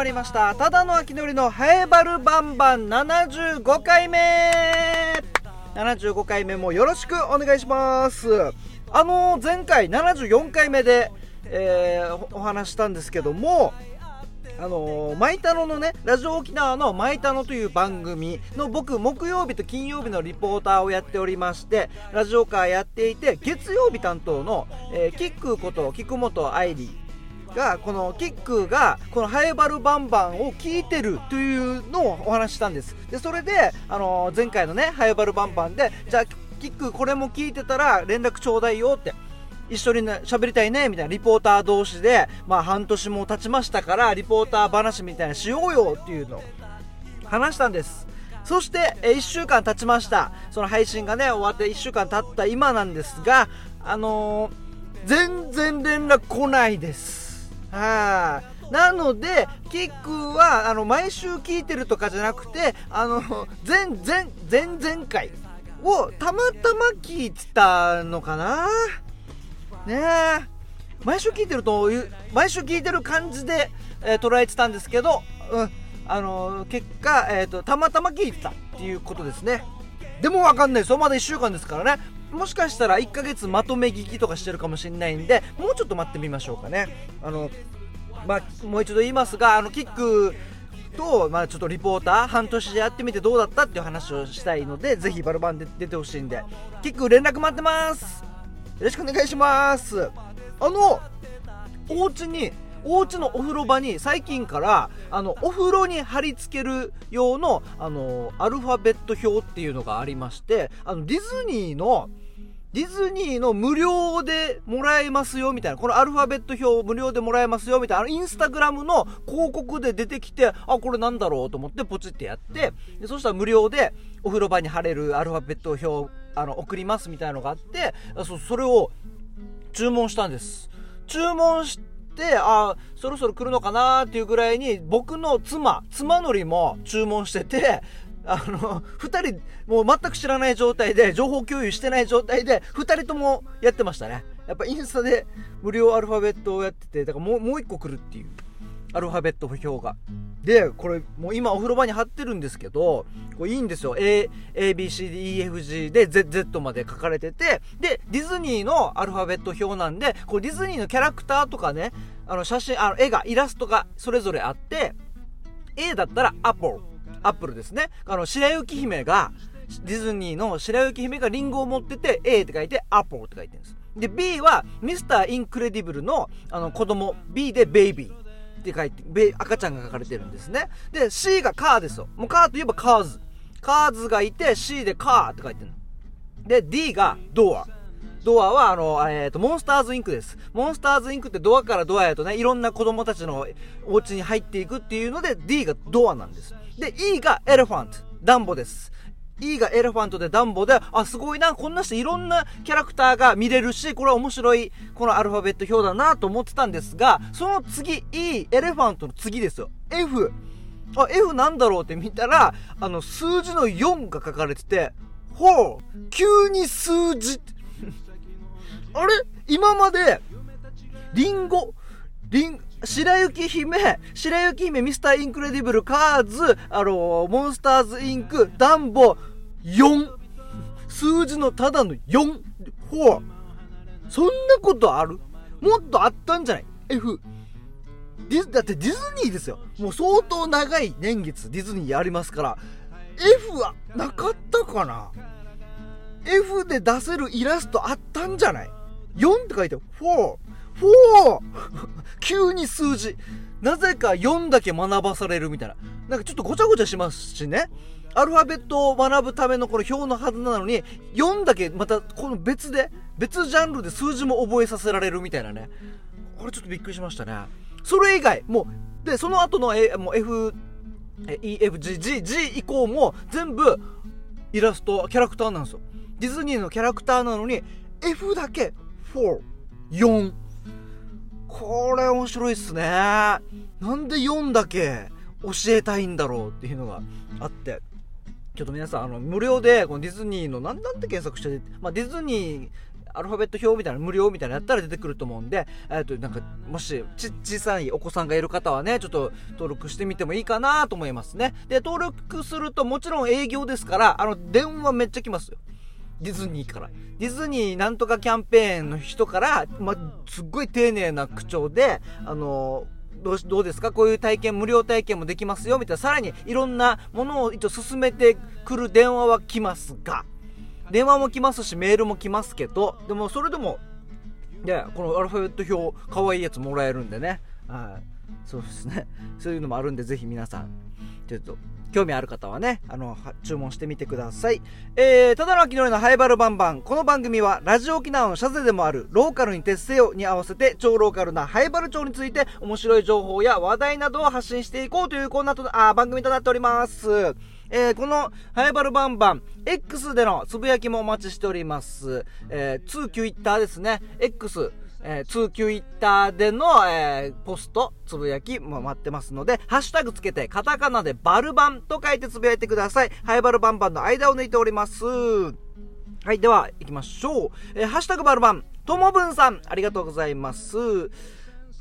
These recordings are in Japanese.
まりました。ただの秋のりのハエバルバンバン。75回目。75回目もよろしくお願いします。あの、前回74回目で、えー、お話したんですけどもあのー、マイタノのね、ラジオ沖縄のマイタノという番組の僕、木曜日と金曜日のリポーターをやっておりまして、ラジオカーやっていて、月曜日担当の、えー、キックこと菊本愛理がこのキックがこのハエバルバンバンを聞いてるというのをお話ししたんです。でそれで、あのー、前回のねハエバルバンバンでじゃあキックこれも聞いてたら連絡ちょうだいよって一緒に喋りたいねみたいなリポーター同士でまあ半年も経ちましたからリポーター話みたいなしようよっていうのを話したんです。そして、1週間経ちました。その配信がね終わって1週間経った今なんですがあのー、全然連絡来ないです。はい、なので、キックはあの毎週聞いてるとかじゃなくて、あの前前前々回をたまたま聞いてたのかな？ねえ。毎週聞いてると、毎週聞いてる感じで、えー、捉えてたんですけど、うん、あの結果、えーと、たまたま聞いてたっていうことですね。でもわかんないですよ。まだ1週間ですからね。もしかしたら1ヶ月まとめ聞きとかしてるかもしれないんでもうちょっと待ってみましょうかね。あのまあ、もう一度言いますがあのキックと、まあ、ちょっとリポーター半年でやってみてどうだったっていう話をしたいのでぜひバルバンで出てほしいんでキック連絡待ってます。よろしくお願いします。あのお家にお家のお風呂場に最近からあのお風呂に貼り付ける用のあのアルファベット表っていうのがありましてあのディズニーのディズニーの無料でもらえますよみたいな、このアルファベット表を無料でもらえますよみたいな、あのインスタグラムの広告で出てきて、あ、これなんだろうと思ってポチってやって、でそしたら無料でお風呂場に貼れるアルファベット表、あの、送りますみたいなのがあって、そそれを注文したんです。注文して、あそろそろ来るのかなっていうぐらいに、僕の妻、妻のりも注文してて、あの、二人、もう全く知らない状態で、情報共有してない状態で、2人ともやってましたね。やっぱインスタで無料アルファベットをやってて、だからもう、1個来るっていう。アルファベット表が。で、これ、もう今お風呂場に貼ってるんですけど、これいいんですよ。A、A, B, C, D, E, F, G で Z, Z まで書かれてて、で、ディズニーのアルファベット表なんで、これディズニーのキャラクターとかね、あの写真、あの絵が、イラストがそれぞれあって、A だったら apple アップルですね。あの、白雪姫が、ディズニーの白雪姫がリンゴを持ってて、A って書いて、 apple って書いてるんです。で、B は、ミスター・インクレディブルの、あの、子供、B で baby。って書いて、赤ちゃんが書かれてるんですね。で、C が car ですよ。もうカーといえばカーズ。カーズがいて、C でカーって書いてるで、D がドア。ドアは、あの、えっ、ー、と、モンスターズインクです。モンスターズインクってドアからドアへとね、いろんな子供たちのお家に入っていくっていうので、D がドアなんです。で、E がエレファント、ダンボです。E がエレファントでダンボで、あ、すごいな、こんな人いろんなキャラクターが見れるし、これは面白い、このアルファベット表だなと思ってたんですが、その次、E、エレファントの次ですよ。F。あ、F なんだろうって見たら、あの、数字の4が書かれてて、ほう、急に数字。あれ？今まで、リンゴ、リン、白雪姫、白雪姫、ミスターインクレディブル、カーズ、あの、モンスターズインク、ダンボ、4。数字のただの4。ほう。そんなことある？もっとあったんじゃない ?F。ディだってディズニーですよ。もう相当長い年月ディズニーやりますから。F はなかったかな ?F で出せるイラストあったんじゃない ?4 って書いて、4。4! 急に数字。なぜか4だけ学ばされるみたいな。なんかちょっとごちゃごちゃしますしね。アルファベットを学ぶためのこの表のはずなのに、4だけまたこの別で、別ジャンルで数字も覚えさせられるみたいなね。これちょっとびっくりしましたね。それ以外、もう、で、その後の、A、もう F、E、F、G、G、G 以降も全部イラスト、キャラクターなんですよ。ディズニーのキャラクターなのに、F だけ4、4。これ面白いっすね。なんで4だけ教えたいんだろうっていうのがあって。ちょっと皆さん、あの、無料で、このディズニーの、なんなんて検索して、まあ、ディズニー、アルファベット表みたいな無料みたいなやったら出てくると思うんで、えっと、なんか、もし、ち、小さいお子さんがいる方はね、ちょっと登録してみてもいいかなと思いますね。で、登録するともちろん営業ですから、あの、電話めっちゃ来ますよ。ディズニーから。ディズニーなんとかキャンペーンの人から、ま、すっごい丁寧な口調で、あのどうどうですか？こういう体験、無料体験もできますよ？みたいな、さらにいろんなものを一応進めてくる電話は来ますが、電話も来ますし、メールも来ますけど、でもそれでも、で、このアルファベット表、可愛いやつもらえるんでね。はい。そうですね。そういうのもあるんで、ぜひ皆さん、ちょっと、興味ある方はね、あの、注文してみてください。えー、ただの秋のりのハイバルバンバン。この番組は、ラジオ沖縄のシャゼでもある、ローカルに徹せよに合わせて、超ローカルなハイバル町について、面白い情報や話題などを発信していこうというコーナーと、あ、番組となっております。えー、この、ハイバルバンバン、X でのつぶやきもお待ちしております。えー、2 q イッターですね。X、えー、2級イッターでの、えー、ポスト、つぶやきも待ってますので、ハッシュタグつけて、カタカナでバルバンと書いてつぶやいてください。ハイバルバンバンの間を抜いております。はい、では、行きましょう。えー、ハッシュタグバルバン、ともぶんさん、ありがとうございます。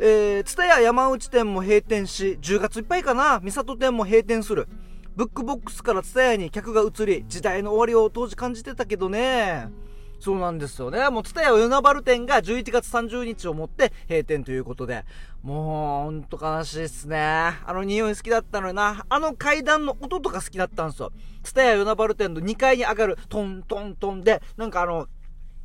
えー、ツタヤ山内店も閉店し、10月いっぱいかな、三里店も閉店する。ブックボックスからツタヤに客が移り、時代の終わりを当時感じてたけどね。そうなんですよね。もう、ツタヤ与那原店が11月30日をもって閉店ということで、もう、ほんと悲しいっすね。あの匂い好きだったのにな。あの階段の音とか好きだったんですよ。ツタヤ与那原店の2階に上がるトントントンで、なんかあの、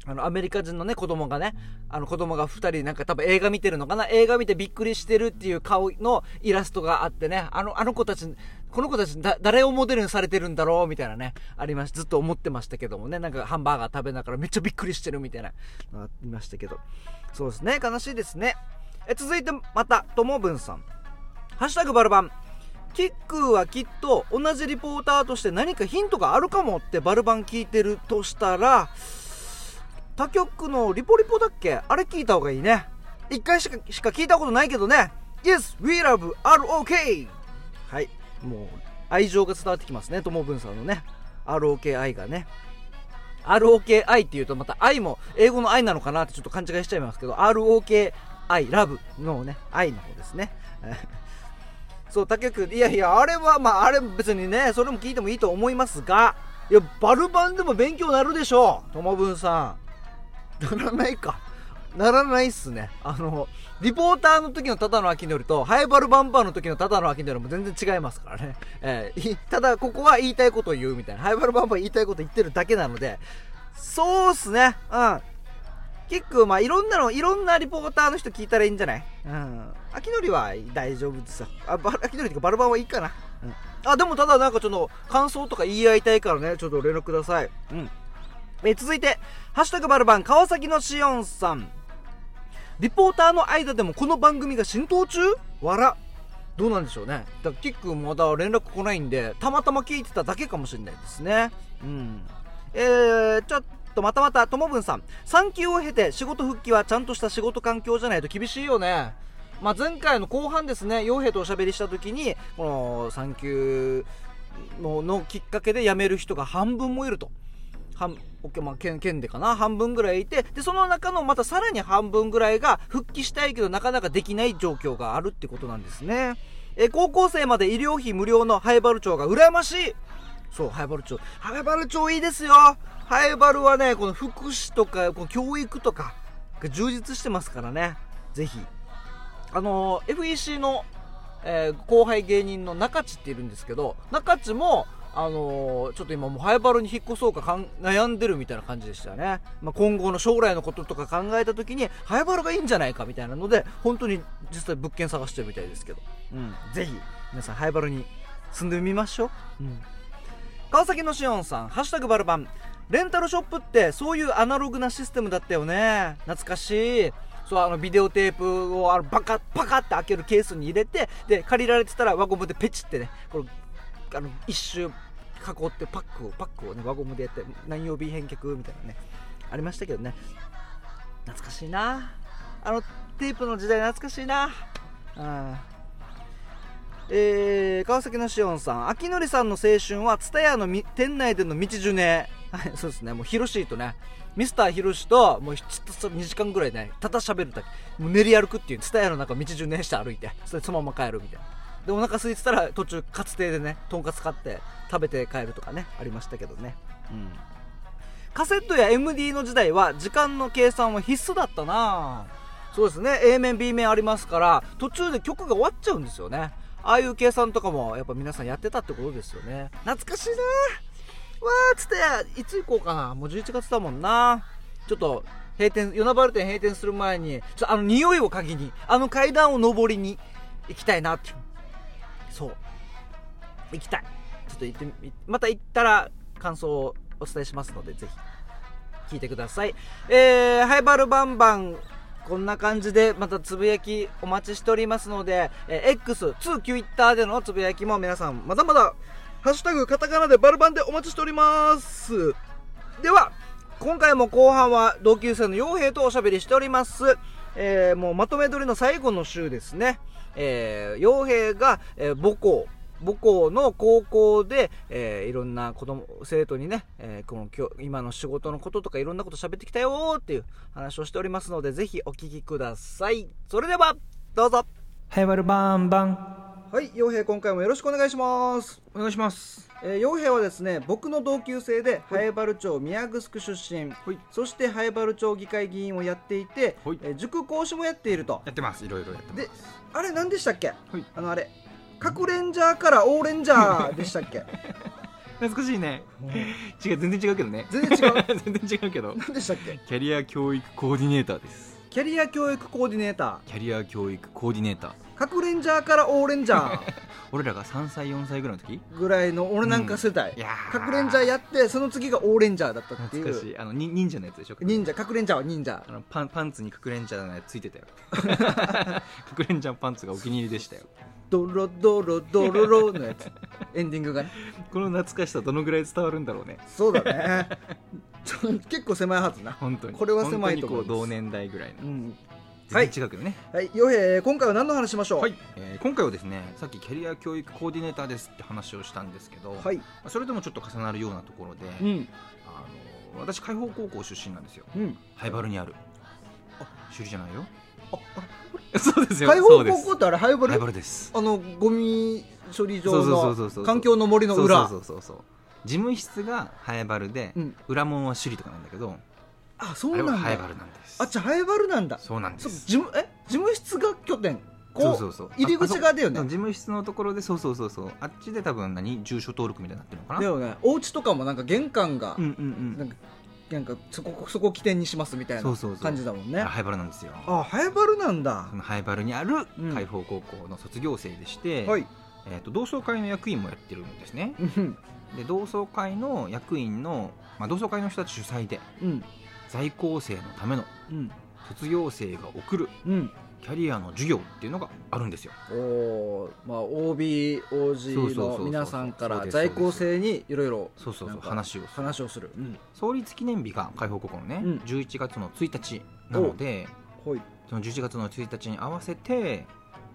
あの、アメリカ人のね、子供がね、あの子供が2人なんか多分映画見てるのかな？映画見てびっくりしてるっていう顔のイラストがあってね、あの、あの子たち、この子たち、誰をモデルにされてるんだろうみたいなね、ありましずっと思ってましたけどもね、なんかハンバーガー食べながらめっちゃびっくりしてるみたいなのがありましたけど。そうですね、悲しいですね。え、続いてまた、ともぶんさん。ハッシュタグバルバン。キックはきっと同じリポーターとして何かヒントがあるかもってバルバン聞いてるとしたら、他局のリポリポだっけ？あれ聞いた方がいいね。一回しかしか聞いたことないけどね。Yes, we love ROK! はい。もう、愛情が伝わってきますね。ともぶんさんのね。ROKI がね。ROKI っていうとまた愛も英語の愛なのかなってちょっと勘違いしちゃいますけど、ROKI、ラブのね、愛の方ですね。そう、竹内いやいや、あれは、まあ、あれ別にね、それも聞いてもいいと思いますが、いや、バルバンでも勉強なるでしょう。ともぶんさん。ならないか。ならないっすね。あの、リポーターの時のただの秋のりと、ハイバルバンバーの時のただの秋のりも全然違いますからね。えー、ただ、ここは言いたいことを言うみたいな。ハイバルバンバー言いたいこと言ってるだけなので、そうっすね。うん。結構、まあ、いろんなの、いろんなリポーターの人聞いたらいいんじゃない？うん。秋のりは大丈夫ですよ。あ、バ秋のりとかバルバンはいいかな。うん。あ、でもただなんかちょっと感想とか言い合いたいからね、ちょっと連絡ください。うん。え続いて、ハッシュタグバルバン、川崎のしおんさん。リポーターの間でもこの番組が浸透中？わら。どうなんでしょうね。だキックまだ連絡来ないんで、たまたま聞いてただけかもしれないですね。うん。えー、ちょっとまたまた、ともぶんさん。産休を経て仕事復帰はちゃんとした仕事環境じゃないと厳しいよね。まあ、前回の後半ですね、傭兵とおしゃべりした時に、この産休のきっかけで辞める人が半分もいると。半まあ、県県でかな？半分ぐらいいてでその中のまたさらに半分ぐらいが復帰したいけどなかなかできない状況があるってことなんですね。え高校生まで医療費無料のハイバル町が羨ましい。そうハイバル町。ハイバル町いいですよ。ハイバルはねこの福祉とかこの教育とかが充実してますからね。ぜひ。あの FEC の、えー、後輩芸人の中地っているんですけど中地もあのー、ちょっと今もうハイバルに引っ越そうかかん悩んでるみたいな感じでしたね。まあ、今後の将来のこととか考えた時に、ハイバルがいいんじゃないかみたいなので、本当に実際物件探してるみたいですけど。うん。ぜひ、皆さんハイバルに住んでみましょう。うん。川崎のしおんさん、ハッシュタグバルバン。レンタルショップってそういうアナログなシステムだったよね。懐かしい。そうあのビデオテープをあのバカパカって開けるケースに入れてで借りられてたら輪ゴムでペチってねこれあの一周囲ってパックをパックをね輪ゴムでやって何曜日返却みたいなねありましたけどね。懐かしいな。あのテープの時代懐かしいな。うんえー、川崎のしおんさん、秋のりさんの青春は、蔦屋の店内での道ジュネ。はいそうですね。もうヒロシーとねミスターヒロシともうちょっとそれ2時間ぐらいねただ喋るだけ。もう練り歩くっていう蔦屋の中道中練して歩いてそれそのまま帰るみたいな。でお腹空いてたら途中カツ亭でねとんかつ買って食べて帰るとかねありましたけどね。うん。カセットや MD の時代は時間の計算は必須だったな。そうですね。A 面 B 面ありますから途中で曲が終わっちゃうんですよね。ああいう計算とかもやっぱ皆さんやってたってことですよね。懐かしいな。わーつっていつ行こうかな。もう11月だもんな。ちょっと閉店与那原店閉店する前にちょっとあの匂いを嗅ぎにあの階段を上りに行きたいなってそう。行きたい。ちょっと行ってみまた行ったら感想をお伝えしますのでぜひ。聞いてください。えー、ハイバルバンバンこんな感じでまたつぶやきお待ちしておりますので、えー X、2 Twitter でのつぶやきも皆さんまだまだハッシュタグカタカナでバルバンでお待ちしております。では今回も後半は同級生の傭兵とおしゃべりしております、えーもうまとめ撮りの最後の週ですね。えー傭兵が、えー母校母校の高校で、えーいろんな子供生徒にね、えーこの今日今の仕事のこととかいろんなこと喋ってきたよっていう話をしておりますのでぜひお聞きください。それではどうぞ。ハイバルバンバン。はい傭兵今回もよろしくお願いします。お願いします。えー、傭兵はですね僕の同級生で南原町宮城出身。はい。そして南原町議会議員をやっていて、はい。えー塾講師もやっていると。やってます。いろいろやってます。であれ何でしたっけ、はい。あのあれ核レンジャーからオーレンジャーでしたっけ？懐かしいね。違う全然違うけどね。全然違う？全然違うけど。何でしたっけ？キャリア教育コーディネーターです。キャリア教育コーディネータキャリア教育コーディネーターー核レンジャーからオーレンジャー俺らが3歳4歳ぐらいの時？ぐらいの俺なんか世代、いやー。核レンジャーやってその次がオーレンジャーだったってい懐かしうい。あのに忍者のやつでしょ？忍者。核レンジャーは忍者。あのパンパンツに隠れんちゃうのやつついてたよ。隠れんちゃんパンツがお気に入りでしたよ。ドロドロドロロのやつ。エンディングがね。この懐かしさどのぐらい伝わるんだろうね。そうだね。結構狭いはずな。本当に。これは狭いと思う同年代ぐらいの。うん全然違うけどね。はい。洋平今回は何の話しましょう？はい、えー今回はですねさっきキャリア教育コーディネーターですって話をしたんですけど、はい。まあそれともちょっと重なるようなところで、うん。あの私海邦高校出身なんですよ。うん。ハイバルにある。あ首里じゃないよ。あそうですよ。海邦そうです高校ってあれハイバル？ハイバルです。あのゴミ処理場そうそうそうそう環境の森の裏。そうそうそうそう事務室がハイバルで、うん。裏門は首里とかなんだけどあそうなんだ。ハイバルなんです。あじゃあハイバルなんだ。そうなんです。事務え？事務室が拠点？こそうそうそう。入り口がだよね。事務室のところでそうそうそうそう。あっちで多分何？住所登録みたいになってるのかな？だよね。お家とかもなんか玄関が、うんうんうん。なんかなんかそこそこ起点にしますみたいな感じだもんね。あハイバルなんですよ。あハイバルなんだ。そのハイバルにあるうん。海邦高校の卒業生でして、はい。えー、と同窓会の役員もやってるんですね。うん。で同窓会の役員の、まあ、同窓会の人たち主催でうん在校生のためのうん。卒業生が送るうん。キャリアの授業っていうのがあるんですよ。おー。まあそうの皆さんから在校生にいろいろそうそうそう話を話をする。うん。創立記念日が海邦高校のね、うん。11月の1日なのではい。その11月の1日に合わせて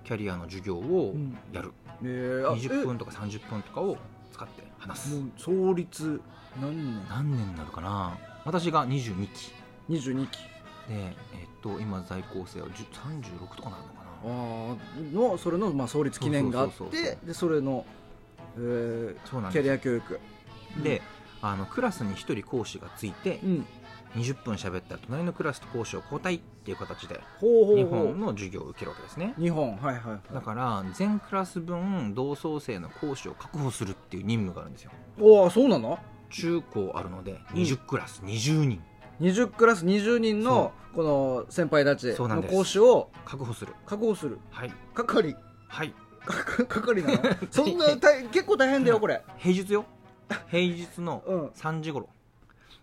キャリアの授業をうん。やる、えー、あ20分とか30分とかを使って話す。創立何年？何年になるかな？私が22期。22期。で、えっと今在校生は10 36とかなるのかあーのそれの、まあ、創立記念があってでそれの、えーなそうなんキャリでア教育。すであのクラスに1人講師がついてうん。20分喋ったら隣のクラスと講師を交代っていう形で日本の授業を受けるわけですね。日本はいはいはい。だから全クラス分同窓生の講師を確保するっていう任務があるんですよ。おおそうなの？中高あるのでうん。20クラス20人。20クラス20人のこの先輩たちの講師を確保する。確保する。はい。係。はい。か 係なの？そんな 大結構大変だよこれ。平日よ。平日のうん。3時頃。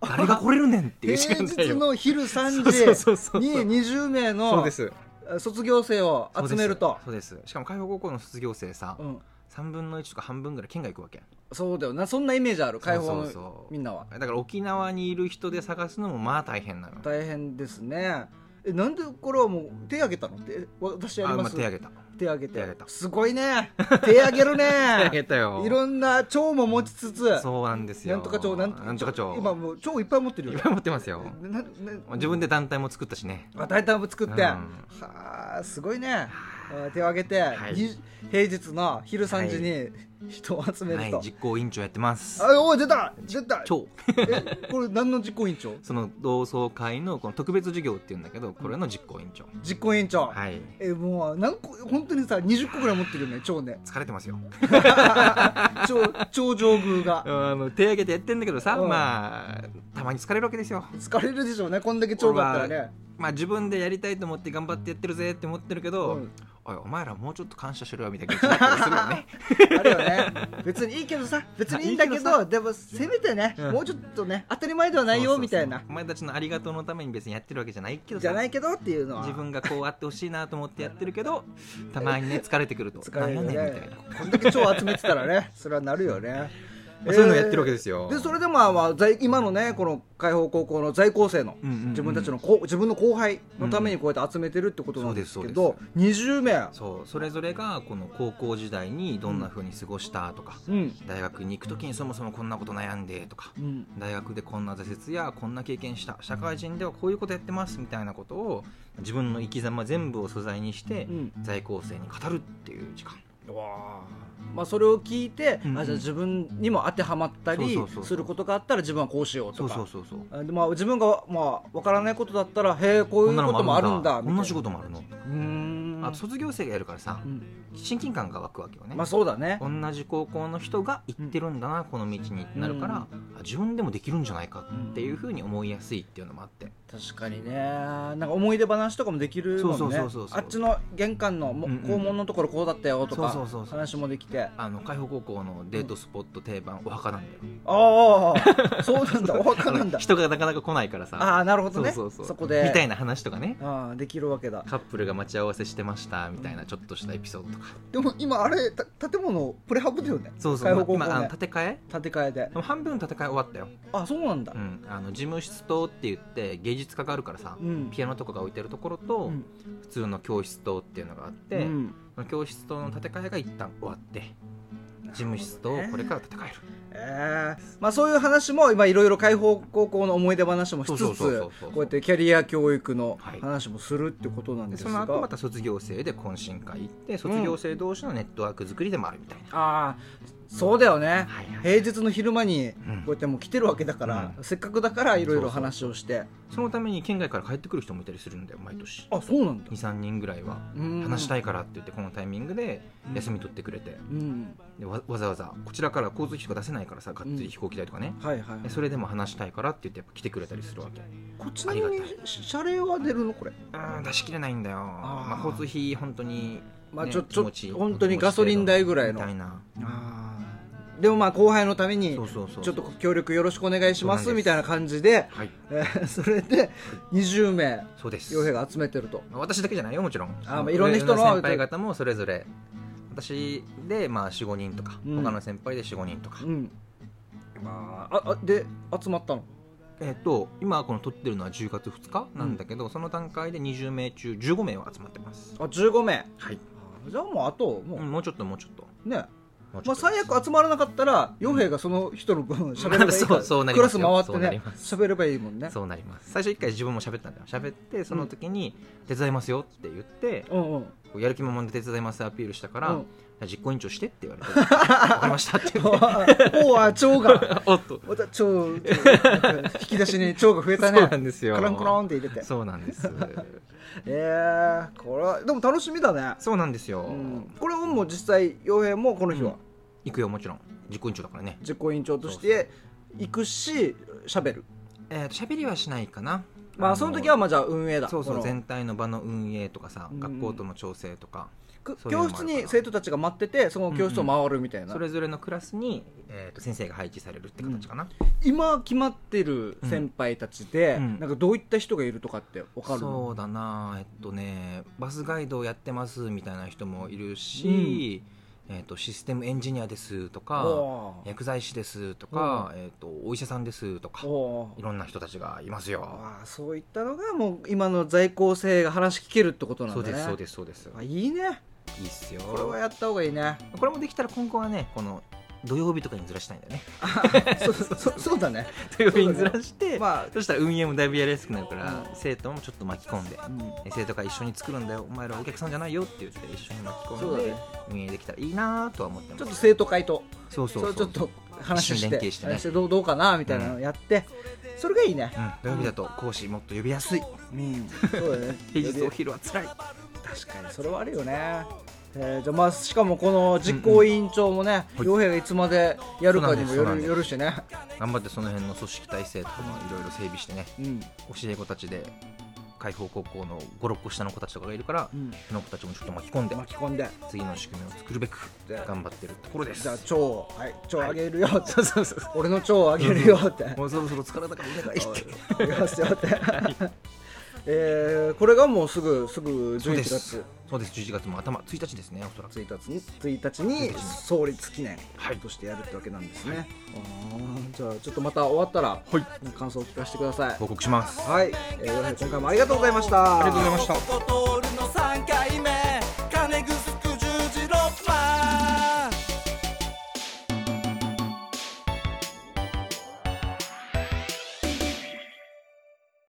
誰が来れるねんっていう時 平日の昼3そうそうそうそう。時に20名そうのです。卒業生を集めると。そうです。しかも海保高校の卒業生さ、うん3分の1とか半分ぐらい県外行くわけ。そうだよな。そんなイメージある。解放のみんなは。だから沖縄にいる人で探すのもまあ大変なの。大変ですね。えなんでこれはもう手挙げたの？って私やりあ、ます？まあ、手挙げた。手挙げて。手挙げた。すごいね。手挙げる 手挙げねたよ。いろんな蝶も持ちつつ。そうなんですよ。なんとか蝶なんとか蝶今もう蝶いっぱい持ってるよ。いっぱい持ってますよ。自分で団体も作ったしね。あ大体も作って、うん。はあすごいね。あ手を挙げて、はい。に平日の昼3時に人を集めると、はい。実行委員長やってます。あおい出た！出た！超えこれ何の実行委員長？その同窓会のこの特別授業っていうんだけどこれの実行委員長。実行委員長、はい。えもう何個本当にさ20個ぐらい持ってるよね蝶ね疲れてますよ。蝶蝶上宮が。あの手挙げてやってんだけどさうん。まあたまに疲れるわけですよ。疲れるでしょうね。こんだけ蝶があったらね、まあ自分でやりたいと思って頑張ってやってるぜって思ってるけど、うんおいお前らもうちょっと感謝しろよみたいな気持ちするよね。あるよね。別にいいけどさ別にいいんだけどどでもせめてね、うん。もうちょっとね当たり前ではないよみたいな。お前たちのありがとうのために別にやってるわけじゃないけどさ。じゃないけどっていうのは。自分がこうあってほしいなと思ってやってるけどたまにね疲れてくると。疲れるね。んみたねいな。こんだけ蝶集めてたらねそれはなるよね。まあそういうのをやってるわけですよ。でそれでまあまあ在今のねこの海邦高校の在校生のうんうんうん。自分たちのこ自分の後輩のためにこうやって集めてるってことなんですけどです20名そうそれぞれがこの高校時代にどんな風に過ごしたとか、うん。大学に行く時にそもそもこんなこと悩んでとかうん。大学でこんな挫折やこんな経験した社会人ではこういうことやってますみたいなことを自分の生き様全部を素材にしてうん。在校生に語るっていう時間まあそれを聞いてうんうん。あじゃあ自分にも当てはまったりすることがあったら自分はこうしようとか。そうそうそうあでまあ自分がまあわからないことだったらへえこういうこともあるんだ。こんな。仕み事もあるの。うーん。あと卒業生がやるからさうん。親近感が湧くわけよね、まあそうだね。同じ高校の人が行ってるんだな、この道にってなるから、うん。あ自分でもできるんじゃないかっていうふうに思いやすいっていうのもあって、確かにね。なんか思い出話とかもできるもんね。あっちの玄関の校門のところこうだったよとか話もできてあの海保高校のデートスポット定番お墓なんだよ。ああそうなんだ。お墓なんだ。人がなかなか来ないからさ。ああなるほどね。そうそうそう。こで。みたいな話とかね。ああできるわけだ。カップルが待ち合わせしてましたみたいなちょっとしたエピソードとか。でも今あれた建物プレハブだよね。そうそう。開放高校今あのね建て替え？建て替えで。半分建て替え終わったよ、あそうなんだ。うん、あの事務室棟って言って芸術家があるからさ、うん。ピアノとかが置いてるところと、うん。普通の教室棟っていうのがあって、うん教室棟の建て替えが一旦終わって事務室とこれから建て替える。ええまあそういう話も今いろいろ開放高校の思い出話もしつつこうやってキャリア教育のはい。話もするってことなんでですが、その後また卒業生で懇親会行って卒業生同士のネットワーク作りでもあるみたいな、ああそうだよね、はいはい平日の昼間にん。こうやってもう来てるわけだから、せっかくだからいろいろ話をして。そのために県外から帰ってくる人もいたりするんだよ毎年。あそうなんだ。23人ぐらいはうん。話したいからって言ってこのタイミングで休み取ってくれてうん。でわわざわざこちらから交通費とか出せないからさがっつり飛行機代とかね、はいはいでそれでも話したいからって言ってやっぱ来てくれたりするわけ。こちなみに謝礼は出るのこれ？うん出し切れないんだよ。まあ、交通費本当に、まあねちょちょ気持ち本当にガソリン代ぐらいの。みたいな。あーでもまあ後輩のためにちょっと協力よろしくお願いしますみたいな感じで、はい。えーそれで20名そうです。傭兵が集めてると。まあ私だけじゃないよもちろん。あーまあいろんな人の上先輩方もそれぞれ。私でまあ45人とか、うん。他の先輩で45人とか、うん。まあああで集まったの？えっ、と今この撮ってるのは10月2日なんだけど、その段階で20名中15名は集まってます。あ15名。はい、じゃあもうあともう。んもうちょっともうちょっと。うねまあ最悪集まらなかったら傭兵がその人の分喋ればいいか そうらそうなりますよ。クラス回ってね喋ればいいもんね。そうなります。最初一回自分も喋ったんだよ。喋ってその時に手伝いますよって言って、うんやる気満々で手伝いますアピールしたから、うん。実行委員長してって言われて分かりましたって言って。おおあ蝶が。おっと。また蝶なんか引き出しに蝶が増えたね。そうなんですよ。カランコロンって入れて。そうなんです。えー、これはでも楽しみだね、そうなんですよ、うん、これはもう実際傭兵もこの日は？行くよもちろん。実行委員長だからね。実行委員長として行くし喋る。えーと喋りはしないかな。まあその時はまあじゃあ運営だ。そうそう全体の場の運営とかさ、うん。学校との調整とか教室に生徒たちが待っててその教室を回るみたいな、それぞれのクラスに、えー、と先生が配置されるって形かな、今決まってる先輩たちで、うん。なんかどういった人がいるとかって分かるの？そうだなえっとねバスガイドをやってますみたいな人もいるし、えー、とシステムエンジニアですとか薬剤師ですとか、えー、とお医者さんですとかいろんな人たちがいますよ。そういったのがもう今の在校生が話聞けるってことなんだね。そうですそうですそうです。あいいね。いいっすよ。これはやった方がいいね。これもできたら今後はねこの土曜日とかにずらしたいんだよね。そうそうそうだね。土曜日にずらして、まあそしたら運営もだいぶやりやすくなるから、うん。生徒もちょっと巻き込んで、うん。生徒が一緒に作るんだよ。お前らお客さんじゃないよって言って一緒に巻き込んで、ね。運営できたらいいなとは思ってます。ちょっと生徒会とそうそうそう。ちょっと話してに連携してね。話どうどうかなみたいなのやって、それがいいね。うん、土曜日だと講師もっと呼びやすい。うん。そうだね。平日お昼は辛い。確かにそれはあるよねえー、じゃあまあしかもこの実行委員長もねうん洋平、がいつまでやるかにもよるよるしね、頑張ってその辺の組織体制とかもいろいろ整備してねうん。教え子たちで開放高校の56個下の子たちとかがいるからうん、その子たちもちょっと巻き込んで巻き込んで。次の仕組みを作るべくで頑張ってるところです。じゃあ腸をはい。腸あげるよって、そうそうそう俺の腸をあげるよって。もうそろそろ疲れたから お願いって。あげますよって、えー、これがもうすぐすぐ11そうです。月そうです。11月も頭1日ですねおそらく。1日に1日に1日に。創立記念はい。としてやるってわけなんですね、あーじゃあちょっとまた終わったら、感想を聞かせてください。報告します。はい、えー、今回もありがとうございました。ありがとうございました